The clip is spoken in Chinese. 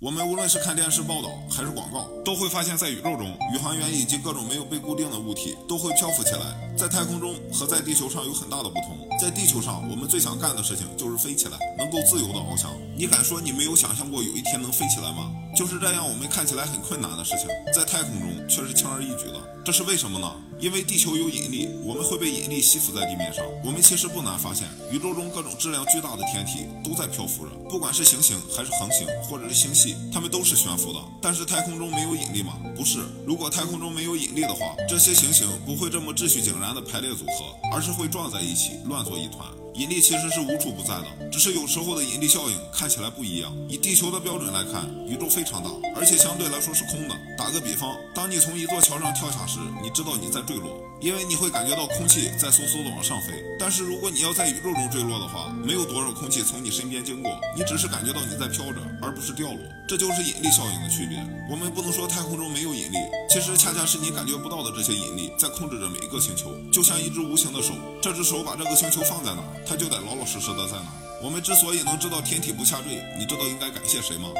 我们无论是看电视报道还是广告，都会发现，在宇宙中，宇航员以及各种没有被固定的物体都会漂浮起来。在太空中和在地球上有很大的不同。在地球上，我们最想干的事情就是飞起来，能够自由的翱翔。你敢说你没有想象过有一天能飞起来吗？就是这样，我们看起来很困难的事情，在太空中却是轻而易举的。这是为什么呢？因为地球有引力，我们会被引力吸附在地面上。我们其实不难发现，宇宙中各种质量巨大的天体都在漂浮着，不管是行星还是恒星，或者是星系，它们都是悬浮的。但是太空中没有引力吗？不是。如果太空中没有引力的话，这些行星不会这么秩序井然的排列组合，而是会撞在一起，乱作一团。引力其实是无处不在的，只是有时候的引力效应看起来不一样。以地球的标准来看，宇宙非常大，而且相对来说是空的。打个比方，当你从一座桥上跳下时，你知道你在坠落，因为你会感觉到空气在嗖嗖的往上飞。但是如果你要在宇宙中坠落的话，没有多少空气从你身边经过，你只是感觉到你在飘着，而不是掉落。这就是引力效应的区别。我们不能说太空中没有引力，其实恰恰是你感觉不到的这些引力在控制着每一个星球，就像一只无形的手，这只手把这个星球放在哪，它就得老老实实的在哪。我们之所以能知道天体不下坠，你知道应该感谢谁吗？